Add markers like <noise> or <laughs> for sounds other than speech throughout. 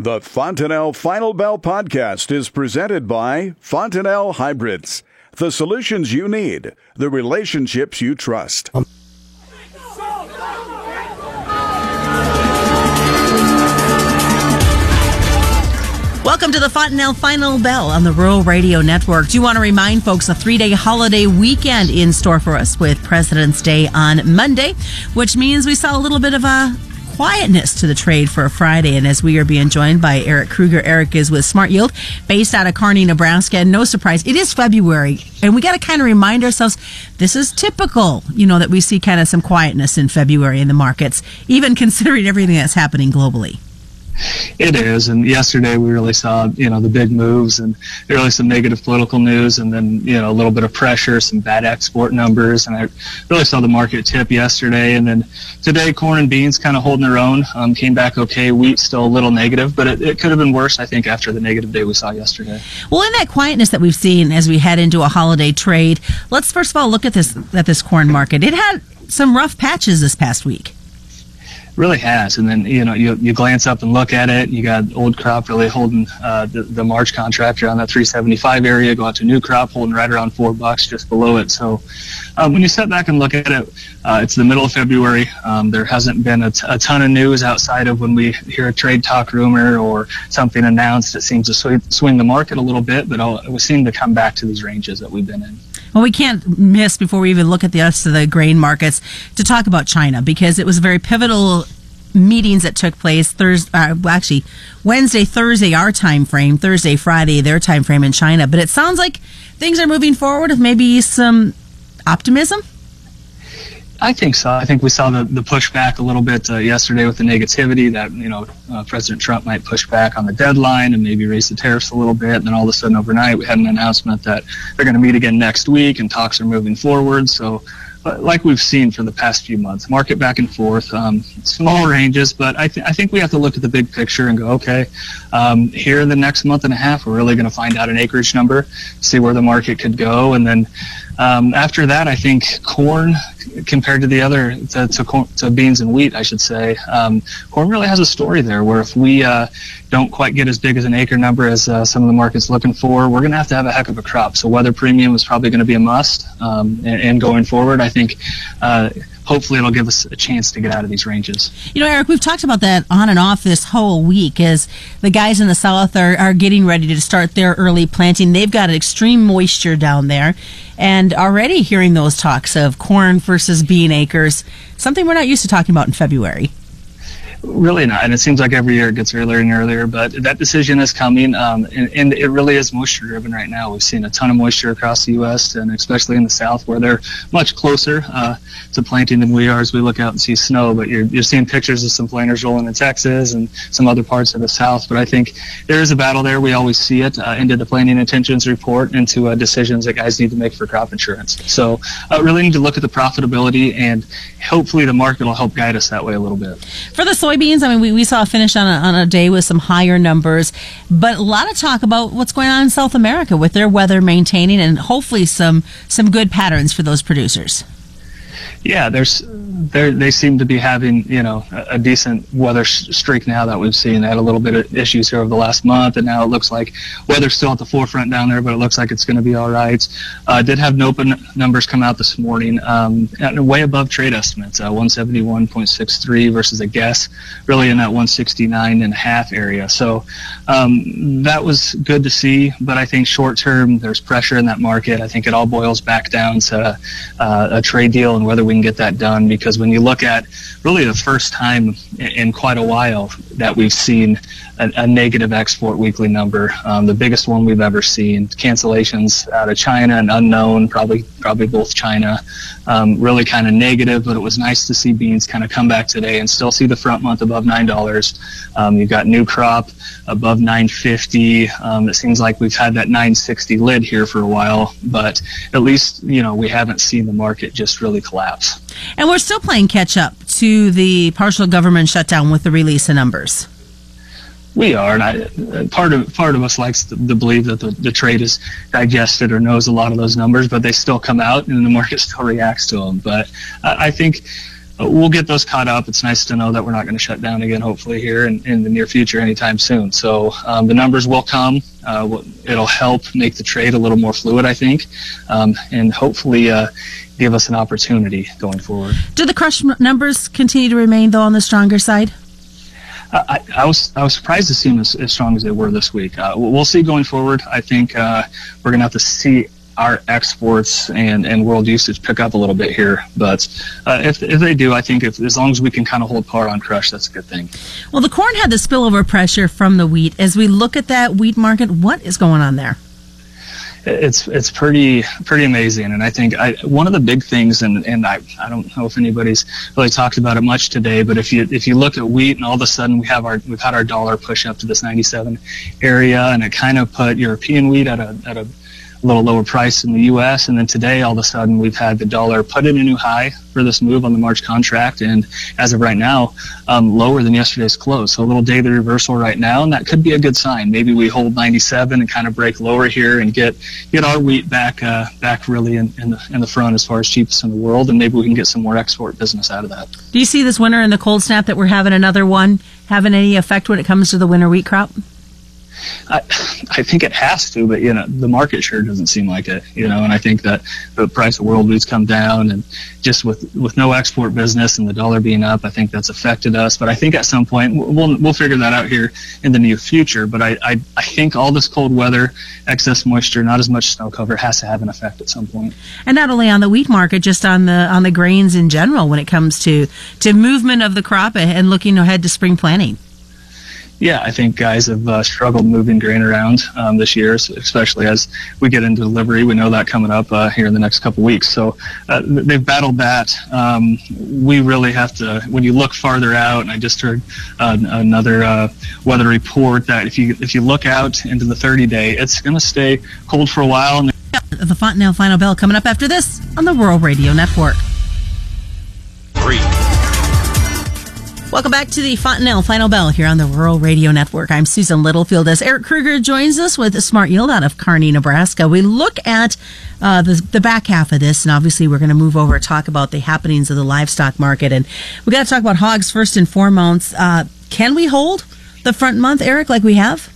The Fontanelle Final Bell podcast is presented by Fontanelle Hybrids. The solutions you need, the relationships you trust. Welcome to the Fontanelle Final Bell on the Rural Radio Network. Do you want to remind folks a three day holiday weekend in store for us with President's Day on Monday, which means we saw a little bit of a quietness to the trade for a Friday. And as we are being joined by Eric Krueger, Eric is with Smart Yield based out of Kearney, Nebraska. And no surprise, it is February. And we got to kind of remind ourselves this is typical, you know, that we see kind of some quietness in February in the markets, even <laughs> considering everything that's happening globally. It is, and yesterday we really saw you know the big moves and really some negative political news, and then you know a little bit of pressure, some bad export numbers, and I really saw the market tip yesterday, and then today corn and beans kind of holding their own, um, came back okay. Wheat still a little negative, but it, it could have been worse, I think, after the negative day we saw yesterday. Well, in that quietness that we've seen as we head into a holiday trade, let's first of all look at this at this corn market. It had some rough patches this past week really has. And then you know you, you glance up and look at it. You got old crop really holding uh, the, the March contract around that 375 area. Go out to new crop holding right around four bucks just below it. So um, when you step back and look at it, uh, it's the middle of February. Um, there hasn't been a, t- a ton of news outside of when we hear a trade talk rumor or something announced. It seems to sw- swing the market a little bit, but all, we seem to come back to these ranges that we've been in. Well, we can't miss before we even look at the rest of the grain markets to talk about China because it was a very pivotal meetings that took place Thursday, uh, well, actually Wednesday, Thursday, our time frame, Thursday, Friday, their time frame in China. But it sounds like things are moving forward with maybe some optimism. I think so. I think we saw the, the pushback a little bit uh, yesterday with the negativity that, you know, uh, President Trump might push back on the deadline and maybe raise the tariffs a little bit. And then all of a sudden overnight we had an announcement that they're going to meet again next week and talks are moving forward. So like we've seen for the past few months, market back and forth, um, small ranges, but I, th- I think we have to look at the big picture and go, okay, um, here in the next month and a half, we're really going to find out an acreage number, see where the market could go, and then um, after that, I think corn compared to the other to, to, to beans and wheat, I should say, um, corn really has a story there. Where if we uh, don't quite get as big as an acre number as uh, some of the market's looking for, we're going to have to have a heck of a crop. So weather premium is probably going to be a must. Um, and, and, going forward, I think. Uh, hopefully it'll give us a chance to get out of these ranges. You know, Eric, we've talked about that on and off this whole week as the guys in the south are, are getting ready to start their early planting. They've got extreme moisture down there and already hearing those talks of corn versus bean acres, something we're not used to talking about in February. Really not, and it seems like every year it gets earlier and earlier. But that decision is coming, um, and, and, it really is moisture driven right now. We've seen a ton of moisture across the U.S. and especially in the South, where they're much closer uh, to planting than we are. As we look out and see snow, but you're you're seeing pictures of some planters rolling in Texas and some other parts of the South. But I think there is a battle there. We always see it uh, into the planting intentions report, into uh, decisions that guys need to make for crop insurance. So uh, really need to look at the profitability, and hopefully the market will help guide us that way a little bit. For the soybeans, I mean, we, we saw a finish on a, on a day with some higher numbers, but a lot of talk about what's going on in South America with their weather maintaining and hopefully some some good patterns for those producers. Yeah, there's they seem to be having you know a, decent weather streak now that we've seen. They had a little bit of issues here over the last month, and now it looks like weather's still at the forefront down there, but it looks like it's going to be all right. Uh, did have NOPA numbers come out this morning, um, way above trade estimates, uh, 171.63 versus a guess, really in that 169 and a half area. So um, that was good to see, but I think short term there's pressure in that market. I think it all boils back down to uh, a trade deal and whether we can get that done because when you look at really the first time in quite a while that we've seen a, a negative export weekly number, um, the biggest one we've ever seen. Cancellations out of China and unknown, probably probably both China, um, really kind of negative. But it was nice to see beans kind of come back today and still see the front month above nine dollars. Um, you've got new crop above 950. Um, it seems like we've had that 960 lid here for a while, but at least you know we haven't seen the market just really collapse. And we're still playing catch up to the partial government shutdown with the release of numbers. We are, and I, uh, part of part of us likes to, to believe that the, the trade is digested or knows a lot of those numbers, but they still come out and the market <laughs> still reacts to them. But I, I think we'll get those caught up. It's nice to know that we're not going to shut down again, hopefully here in, in the near future anytime soon. So um, the numbers will come. Uh, it'll help make the trade a little more fluid, I think, um, and hopefully uh, give us an opportunity going forward. Do the crush numbers continue to remain though on the stronger side? I, I, was I was surprised to see them as, as strong as they were this week. Uh, we'll see going forward. I think uh, we're going to have to see our exports and, and world usage pick up a little bit here. But uh, if, if they do, I think if, as long as we can kind of hold par on crush, that's a good thing. Well, the corn had the spillover pressure from the wheat. As we look at that wheat market, what is going on there? it's it's pretty pretty amazing and i think I, one of the big things and and I, I don't know if anybody's really talked about it much today but if you if you look at wheat and all of a sudden we have our we've had our dollar push up to this 97 area and it kind of put european wheat at a at a a little lower price in the U.S. And then today, all of a sudden, we've had the dollar put in a new high for this move on the March contract, and as of right now, um, lower than yesterday's close. So a little daily reversal right now, and that could be a good sign. Maybe we hold 97 and kind of break lower here and get get our wheat back uh, back really in, in the in the front as far as cheapest in the world, and maybe we can get some more export business out of that. Do you see this winter and the cold snap that we're having another one having any effect when it comes to the winter wheat crop? I, I think it has to, but you know, the market sure doesn't seem like it. You know, and I think that the price of world wheat's come down, and just with with no export business and the dollar being up, I think that's affected us. But I think at some point we'll we'll figure that out here in the near future. But I I, I think all this cold weather, excess moisture, not as much snow cover has to have an effect at some point. And not only on the wheat market, just on the on the grains in general when it comes to to movement of the crop and looking ahead to spring planting yeah, I think guys have uh, struggled moving grain around um, this year, especially as we get into delivery. We know that coming up uh, here in the next couple weeks. So uh, they've battled that. Um, we really have to. When you look farther out, and I just heard another uh, weather report that if you if you look out into the 30 day, it's going to stay cold for a while. The Fontanelle Final Bell coming up after this on the Rural Radio Network. Welcome back to the Fontanelle Final Bell here on the Rural Radio Network. I'm Susan Littlefield as Eric Krueger joins us with Smart Yield out of Kearney, Nebraska. We look at uh, the, the back half of this, and obviously we're going to move over and talk about the happenings of the livestock market. And we got to talk about hogs first and foremost. Uh, can we hold the front month, Eric, like we have?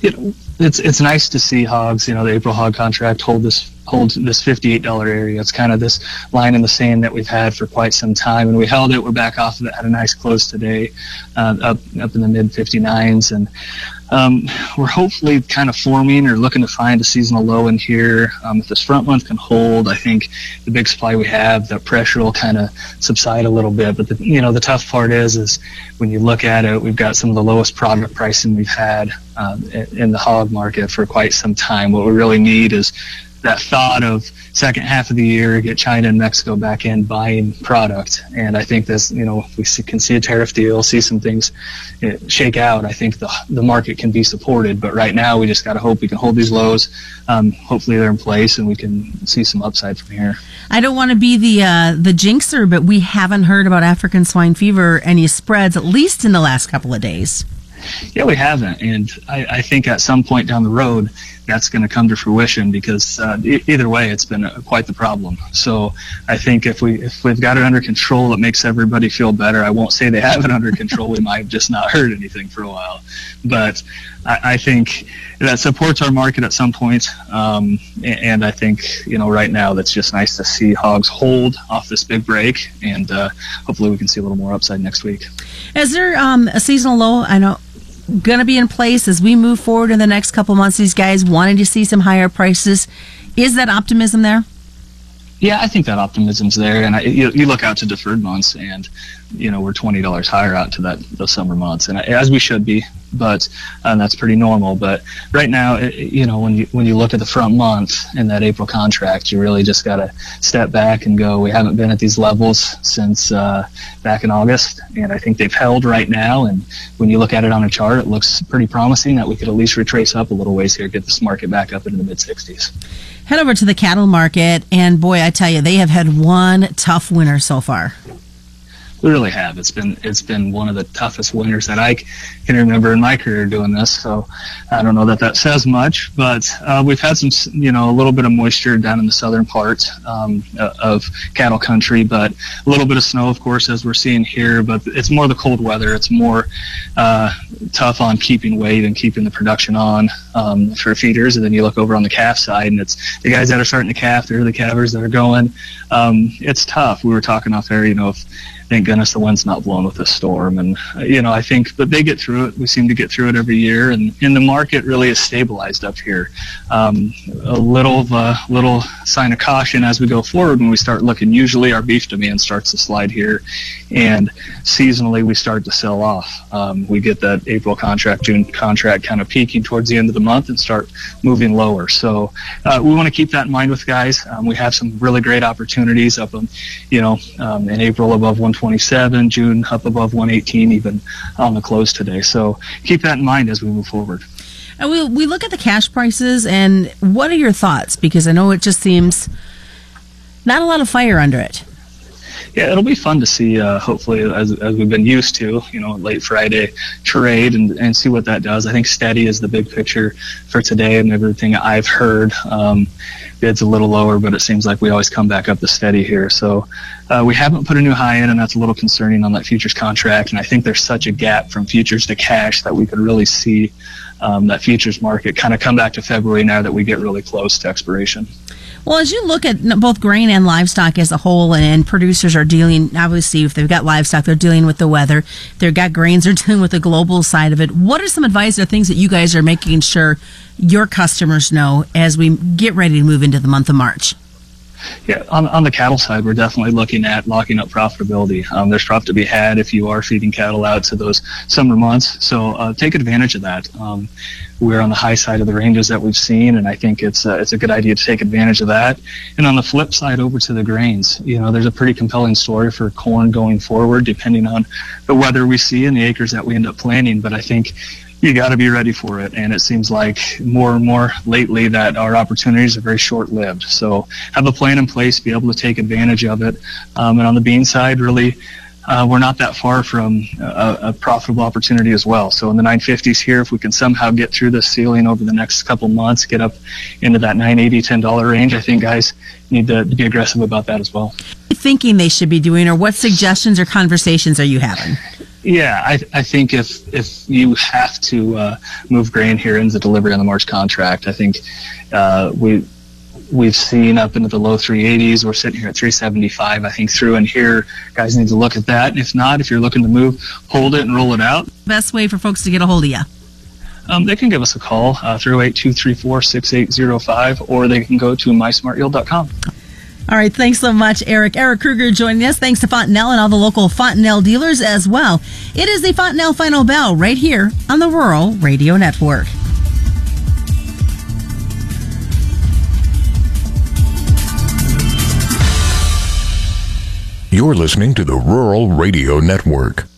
You know, it's it's nice to see hogs. You know, the April hog contract hold this hold this $58 area. It's kind of this line in the sand that we've had for quite some time, and we held it. We're back off of it. Had a nice close today, uh, up up in the mid 59s, and um, we're hopefully kind of forming or looking to find a seasonal low in here. Um, if this front month can hold, I think the big supply we have, the pressure will kind of subside a little bit. But the, you know, the tough part is, is when you look at it, we've got some of the lowest product pricing we've had um, in the hog market for quite some time. What we really need is that thought of second half of the year get China and Mexico back in buying product. And I think this, you know, if we see, can see a tariff deal, see some things you know, shake out, I think the the market can be supported. But right now, we just got to hope we can hold these lows. Um, hopefully, they're in place and we can see some upside from here. I don't want to be the uh, the jinxer, but we haven't heard about African swine fever any spreads, at least in the last couple of days. Yeah, we haven't, and I, I think at some point down the road, that's going to come to fruition because uh, e- either way, it's been a, quite the problem. So I think if we if we've got it under control, it makes everybody feel better. I won't say they <laughs> have it under control. we might have just not heard anything for a while, but I, I think that supports our market at some point. Um, and I think you know right now that's just nice to see hogs hold off this big break, and uh, hopefully we can see a little more upside next week. Is there um, a seasonal low? I know going to be in place as we move forward in the next couple months? These guys wanting to see some higher prices. Is that optimism there? Yeah, I think that optimism's there, and I, you, you, look out to deferred months, and you know we're twenty dollars higher out to that those summer months, and as we should be, but and that's pretty normal. But right now, it, you know when you when you look at the front month in that April contract, you really just got to step back and go. We haven't been at these levels since uh, back in August, and I think they've held right now. And when you look at it on a chart, it looks pretty promising that we could at least retrace up a little ways here, get this market back up into the mid sixties head over to the cattle market, and boy, I tell you, they have had one tough winter so far. We really have. It's been it's been one of the toughest winters that I can remember in my career doing this. So I don't know that that says much, but uh, we've had some you know a little bit of moisture down in the southern part um, of cattle country, but a little bit of snow, of course, as we're seeing here. But it's more the cold weather. It's more uh, tough on keeping weight and keeping the production on um, for feeders. And then you look over on the calf side, and it's the guys that are starting to calf. They're the calvers that are going. Um, it's tough. We were talking off air, you know, if thank goodness the wind's not blowing with the storm. And, uh, you know, I think, but they get through it. We seem to get through it every year. And, and the market really is stabilized up here. Um, a little, of a little sign of caution as we go forward when we start looking. Usually our beef demand starts to slide here and seasonally we start to sell off. Um, we get that April contract, June contract kind of peaking towards the end of the month and start moving lower. So uh, we want to keep that in mind with guys. Um, we have some really great opportunities up, um, you know, um, in April above 120 127, June up above 118 even on the close today. So keep that in mind as we move forward. And we, we look at the cash prices, and what are your thoughts? Because I know it just seems not a lot of fire under it. Yeah, it'll be fun to see. Uh, hopefully, as, as we've been used to, you know, late Friday trade and, and see what that does. I think steady is the big picture for today, and everything I've heard. Um, bids a little lower, but it seems like we always come back up to steady here. So uh, we haven't put a new high in, and that's a little concerning on that futures contract. And I think there's such a gap from futures to cash that we could really see um, that futures market kind of come back to February now that we get really close to expiration. Well, as you look at both grain and livestock as a whole, and producers are dealing, obviously, if they've got livestock, they're dealing with the weather. If they've got grains, <laughs> they're dealing with the global side of it. What are some advice or things that you guys are making sure your customers know as we get ready to move into the month of March? Yeah, on, on the cattle side, we're definitely looking at locking up profitability. Um, there's profit to be had if you are feeding cattle out to those summer months. So uh, take advantage of that. Um, we're on the high side of the ranges that we've seen, and I think it's uh, it's a good idea to take advantage of that. And on the flip side, over to the grains, you know, there's a pretty compelling story for corn going forward, depending on the weather we see and the acres that we end up planting. But I think you got to be ready for it. And it seems like more and more lately that our opportunities are very short lived. So have a plan in place, be able to take advantage of it. Um, and on the bean side, really, uh, we're not that far from a, a, profitable opportunity as well. So in the 950s here, if we can somehow get through this ceiling over the next couple months, get up into that 980 $10 range, I think guys need to, to be aggressive about that as well. Thinking they should be doing, or what suggestions or conversations are you having? Yeah, I, I think if if you have to uh, move grain here into delivery on the March contract, I think uh, we we've seen up into the low 380s. We're sitting here at 375. I think through and here, guys need to look at that. And if not, if you're looking to move, hold it and roll it out. Best way for folks to get a hold of you. Um, they can give us a call uh, through 8234-6805 or they can go to mysmartyield.com. All right, thanks so much, Eric. Eric Krueger joining us. Thanks to Fontanelle and all the local Fontanelle dealers as well. It is the Fontenelle Final Bell right here on the Rural Radio Network. You're listening to the Rural Radio Network.